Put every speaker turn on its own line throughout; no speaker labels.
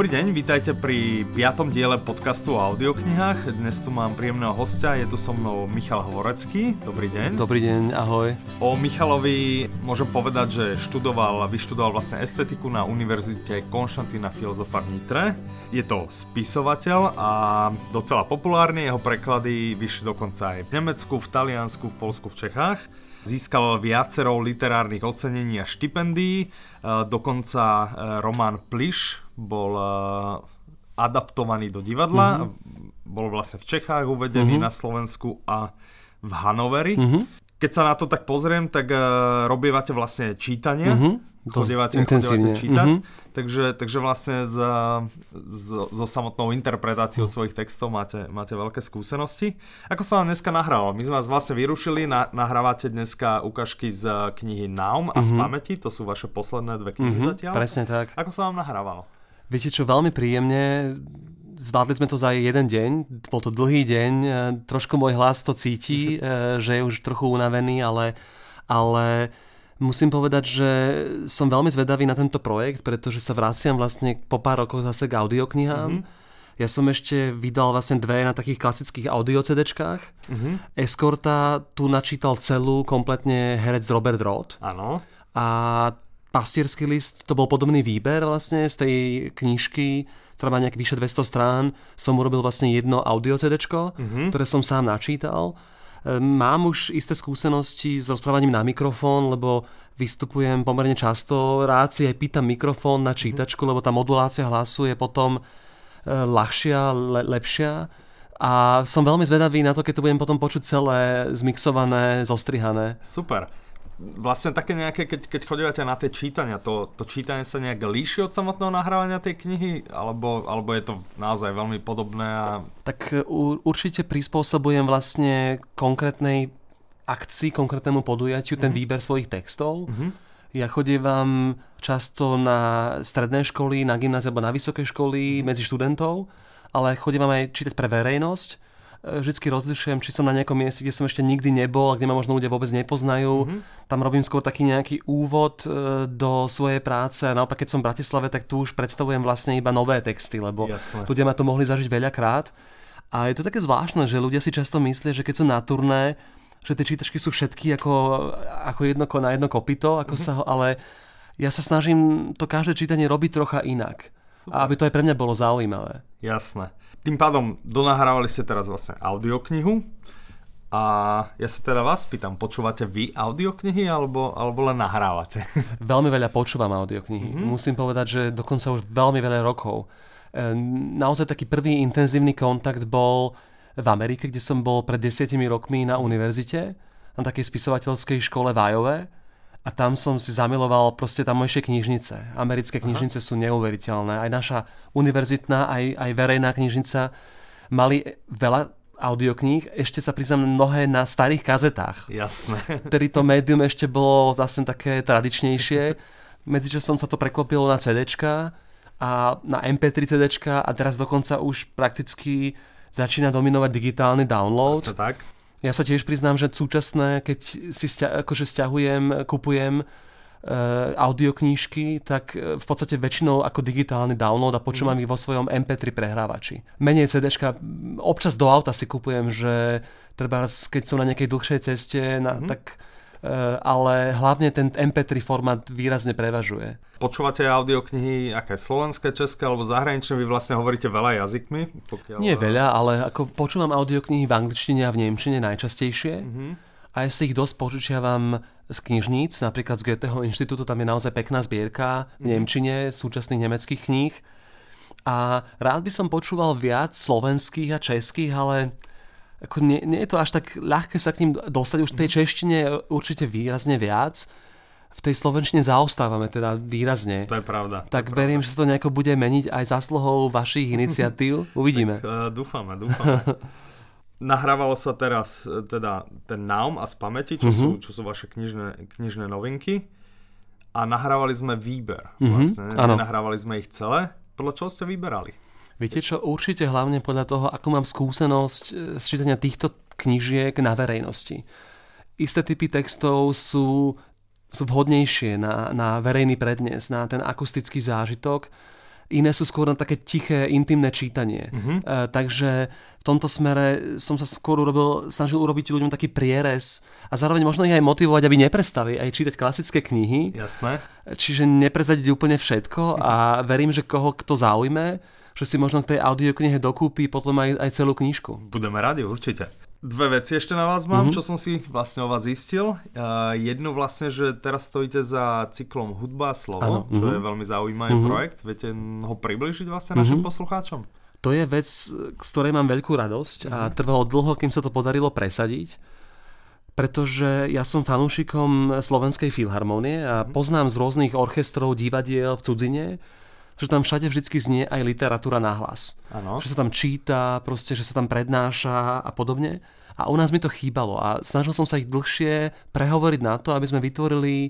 Dobrý deň, vítajte pri piatom diele podcastu o audioknihách. Dnes tu mám príjemného hostia, je tu so mnou Michal Horecký. Dobrý deň.
Dobrý deň, ahoj.
O Michalovi môžem povedať, že študoval, vyštudoval vlastne estetiku na Univerzite Konštantína Filozofa v Nitre. Je to spisovateľ a docela populárny, jeho preklady vyšli dokonca aj v Nemecku, v Taliansku, v Polsku, v Čechách. Získal viacero literárnych ocenení a štipendií, e, dokonca e, román Pliš bol e, adaptovaný do divadla, mm-hmm. bol vlastne v Čechách uvedený, mm-hmm. na Slovensku a v Hanoveri. Mm-hmm. Keď sa na to tak pozriem, tak robievate vlastne čítanie. Mm-hmm chodievate, chodievate čítať. Mm-hmm. Takže, takže vlastne z, z, so samotnou interpretáciou mm. svojich textov máte, máte veľké skúsenosti. Ako sa vám dneska nahrávalo? My sme vás vlastne vyrušili, na, nahrávate dneska ukážky z knihy Naum a mm-hmm. z mhm. pamäti, to sú vaše posledné dve knihy mm-hmm, zatiaľ.
Presne tak.
Ako sa vám nahrávalo?
Viete čo, veľmi príjemne, zvládli sme to za jeden deň, bol to dlhý deň, e, trošku môj hlas to cíti, e, že je už trochu unavený, ale, ale Musím povedať, že som veľmi zvedavý na tento projekt, pretože sa vraciam vlastne po pár rokoch zase k audioknihám. Mm-hmm. Ja som ešte vydal vlastne dve na takých klasických audio CDčkách. Mm-hmm. Escorta tu načítal celú kompletne herec Robert Roth.
Áno.
A Pastierský list, to bol podobný výber vlastne z tej knižky, ktorá má nejak vyše 200 strán. Som urobil vlastne jedno audio CDčko, mm-hmm. ktoré som sám načítal. Ehm, mám už isté skúsenosti s rozprávaním na mikrofón, lebo vystupujem pomerne často. Rád si aj pýtam mikrofón na čítačku, lebo tá modulácia hlasu je potom e, ľahšia, le, lepšia. A som veľmi zvedavý na to, keď to budem potom počuť celé zmixované, zostrihané.
Super vlastne také nejaké, keď, keď chodívate na tie čítania, to, to čítanie sa nejak líši od samotného nahrávania tej knihy, alebo, alebo je to naozaj veľmi podobné? A...
Tak e, určite prispôsobujem vlastne konkrétnej akcii, konkrétnemu podujatiu mm-hmm. ten mhm. výber svojich textov. Mm-hmm. Ja chodievam často na stredné školy, na gymnázie alebo na vysoké školy mm-hmm. medzi študentov, ale chodievam aj čítať pre verejnosť vždy rozlišujem, či som na nejakom mieste, kde som ešte nikdy nebol a kde ma možno ľudia vôbec nepoznajú. Mm-hmm. Tam robím skôr taký nejaký úvod e, do svojej práce a naopak, keď som v Bratislave, tak tu už predstavujem vlastne iba nové texty, lebo Jasne. ľudia ma to mohli zažiť veľakrát. A je to také zvláštne, že ľudia si často myslia, že keď sú na turné, že tie čítačky sú všetky ako, ako jedno, na jedno kopito, ako mm-hmm. sa ho, ale ja sa snažím to každé čítanie robiť trocha inak. Super. A aby to aj pre mňa bolo zaujímavé.
Jasné. Tým pádom donahrávali ste teraz vlastne audioknihu a ja sa teda vás pýtam, počúvate vy audioknihy alebo, alebo len nahrávate?
Veľmi veľa počúvam audioknihy. Mm-hmm. Musím povedať, že dokonca už veľmi veľa rokov. E, naozaj taký prvý intenzívny kontakt bol v Amerike, kde som bol pred desiatimi rokmi na univerzite, na takej spisovateľskej škole v Iowa a tam som si zamiloval proste tamojšie knižnice. Americké knižnice Aha. sú neuveriteľné. Aj naša univerzitná, aj, aj verejná knižnica mali veľa audiokníh, ešte sa priznám mnohé na starých kazetách.
Jasné.
Tedy to médium ešte bolo vlastne také tradičnejšie. Medzičasom sa to preklopilo na CDčka a na MP3 CDčka a teraz dokonca už prakticky začína dominovať digitálny download.
Vlastne tak
ja sa tiež priznám, že súčasné, keď si stia- akože stiahujem, kupujem uh, audioknížky, tak e, v podstate väčšinou ako digitálny download a počúvam mm. ich vo svojom MP3 prehrávači. Menej CDčka, občas do auta si kupujem, že treba keď som na nejakej dlhšej ceste, na, mm. tak ale hlavne ten MP3 formát výrazne prevažuje.
Počúvate audioknihy aké slovenské, české alebo zahraničné? Vy vlastne hovoríte veľa jazykmi?
Pokiaľ... Nie veľa, ale ako počúvam audioknihy v angličtine a v nemčine najčastejšie. Mm-hmm. A ja si ich dosť požičiavam z knižníc, napríklad z Goetheho inštitútu, tam je naozaj pekná zbierka v mhm. nemčine súčasných nemeckých kníh. A rád by som počúval viac slovenských a českých, ale ako nie, nie je to až tak ľahké sa k ním dostať. Už v tej češtine určite výrazne viac. V tej slovenčine zaostávame teda výrazne.
To je pravda.
Tak
je
verím,
pravda.
že sa to nejako bude meniť aj zásluhou vašich iniciatív. Uvidíme.
tak, uh, dúfame, dúfame. Nahrávalo sa teraz e, teda ten Naum a z pamäti, čo, uh-huh. sú, čo sú vaše knižné, knižné novinky. A nahrávali sme výber. Uh-huh. Vlastne. Nahrávali sme ich celé. Podľa čoho ste vyberali?
Viete čo, určite hlavne podľa toho, ako mám skúsenosť e, z čítania týchto knižiek na verejnosti. Isté typy textov sú, sú vhodnejšie na, na verejný prednes, na ten akustický zážitok. iné sú skôr na také tiché, intimné čítanie. Uh-huh. E, takže v tomto smere som sa skôr urobil, snažil urobiť ľuďom taký prierez a zároveň možno ich aj motivovať, aby neprestali aj čítať klasické knihy.
Jasné.
Čiže neprezadiť úplne všetko a verím, že koho kto zaujme, že si možno k tej audioknihe dokúpi potom aj, aj celú knižku.
Budeme radi, určite. Dve veci ešte na vás mám, mm-hmm. čo som si vlastne o vás zistil. Uh, jednu vlastne, že teraz stojíte za cyklom Hudba a slovo, ano, čo mm-hmm. je veľmi zaujímavý mm-hmm. projekt. Viete ho približiť vlastne mm-hmm. našim poslucháčom?
To je vec, z ktorej mám veľkú radosť mm-hmm. a mhm. trvalo dlho, kým sa to podarilo presadiť pretože ja som fanúšikom Slovenskej filharmónie a mhm. poznám z rôznych orchestrov, divadiel v cudzine, že tam všade vždy znie aj literatúra na hlas. Ano. Že sa tam číta, proste, že sa tam prednáša a podobne. A u nás mi to chýbalo a snažil som sa ich dlhšie prehovoriť na to, aby sme vytvorili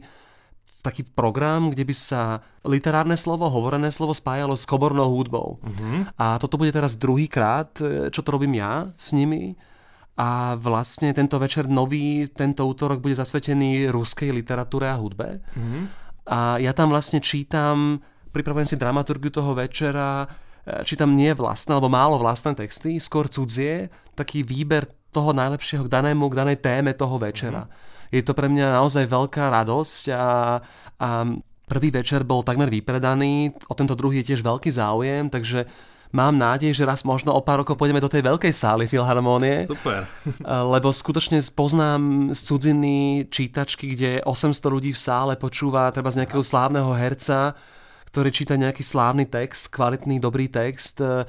taký program, kde by sa literárne slovo, hovorené slovo spájalo s kobornou hudbou. Uh-huh. A toto bude teraz druhýkrát, e, čo to robím ja s nimi. A vlastne tento večer nový, tento útorok bude zasvetený ruskej literatúre a hudbe. Uh-huh. A ja tam vlastne čítam pripravujem si dramaturgiu toho večera, e, čítam nie vlastné, alebo málo vlastné texty, skôr cudzie, taký výber toho najlepšieho k danému, k danej téme toho večera. Mm-hmm. Je to pre mňa naozaj veľká radosť a, a prvý večer bol takmer vypredaný, o tento druhý je tiež veľký záujem, takže mám nádej, že raz možno o pár rokov pôjdeme do tej veľkej sály Filharmónie.
Super.
Lebo skutočne poznám z cudziny čítačky, kde 800 ľudí v sále počúva treba z nejakého slávneho herca ktorý číta nejaký slávny text, kvalitný, dobrý text. E,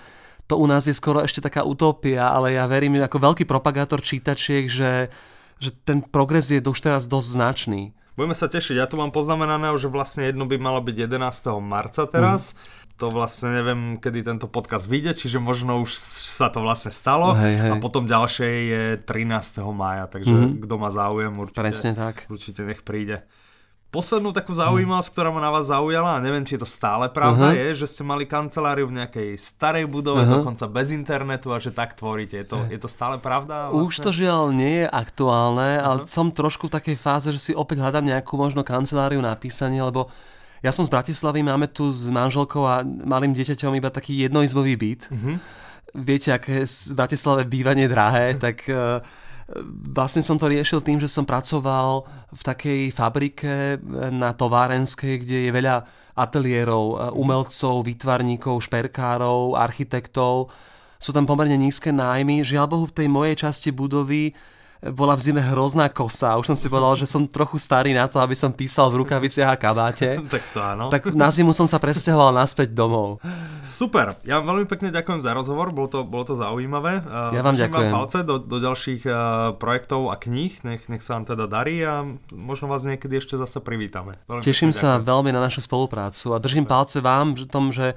to u nás je skoro ešte taká utopia, ale ja verím ako veľký propagátor čítačiek, že, že ten progres je už teraz dosť značný.
Budeme sa tešiť. Ja tu mám poznamenané, že vlastne jedno by malo byť 11. marca teraz. Mm. To vlastne neviem, kedy tento podcast vyjde, čiže možno už sa to vlastne stalo. Hej, hej. A potom ďalšie je 13. mája, takže mm. kto má záujem, určite,
Presne tak.
určite nech príde. Poslednú takú zaujímavosť, ktorá ma na vás zaujala, a neviem, či je to stále pravda, uh-huh. je, že ste mali kanceláriu v nejakej starej budove, uh-huh. dokonca bez internetu a že tak tvoríte. Je to, je to stále pravda?
Vlastne? Už to žiaľ nie je aktuálne, uh-huh. ale som trošku v takej fáze, že si opäť hľadám nejakú možno kanceláriu na písanie, lebo ja som z Bratislavy, máme tu s manželkou a malým dieťaťom iba taký jednoizbový byt. Uh-huh. Viete, aké v Bratislave bývanie drahé, tak... Uh, Vlastne som to riešil tým, že som pracoval v takej fabrike na továrenskej, kde je veľa ateliérov, umelcov, výtvarníkov, šperkárov, architektov. Sú tam pomerne nízke nájmy. Žiaľ Bohu, v tej mojej časti budovy bola v zime hrozná kosa. Už som si povedal, že som trochu starý na to, aby som písal v rukaviciach a kabáte.
tak to áno.
Tak na zimu som sa presťahoval naspäť domov.
Super. Ja vám veľmi pekne ďakujem za rozhovor, bolo to, bolo to zaujímavé.
Ja vám ďakujem.
vám palce do, do ďalších uh, projektov a kníh, nech, nech sa vám teda darí a možno vás niekedy ešte zase privítame.
Veľmi Teším sa ďakujem. veľmi na našu spoluprácu a držím Super. palce vám v tom, že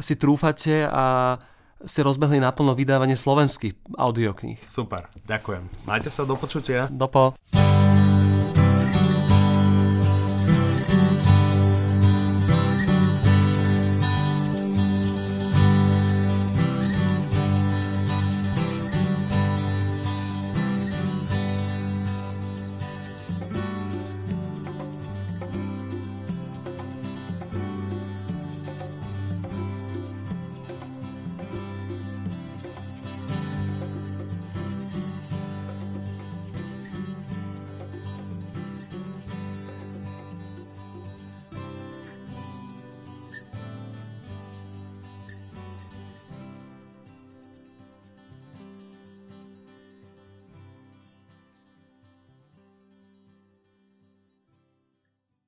si trúfate a ste rozbehli naplno vydávanie slovenských audiokníh.
Super, ďakujem. Majte sa do počutia.
Dopo.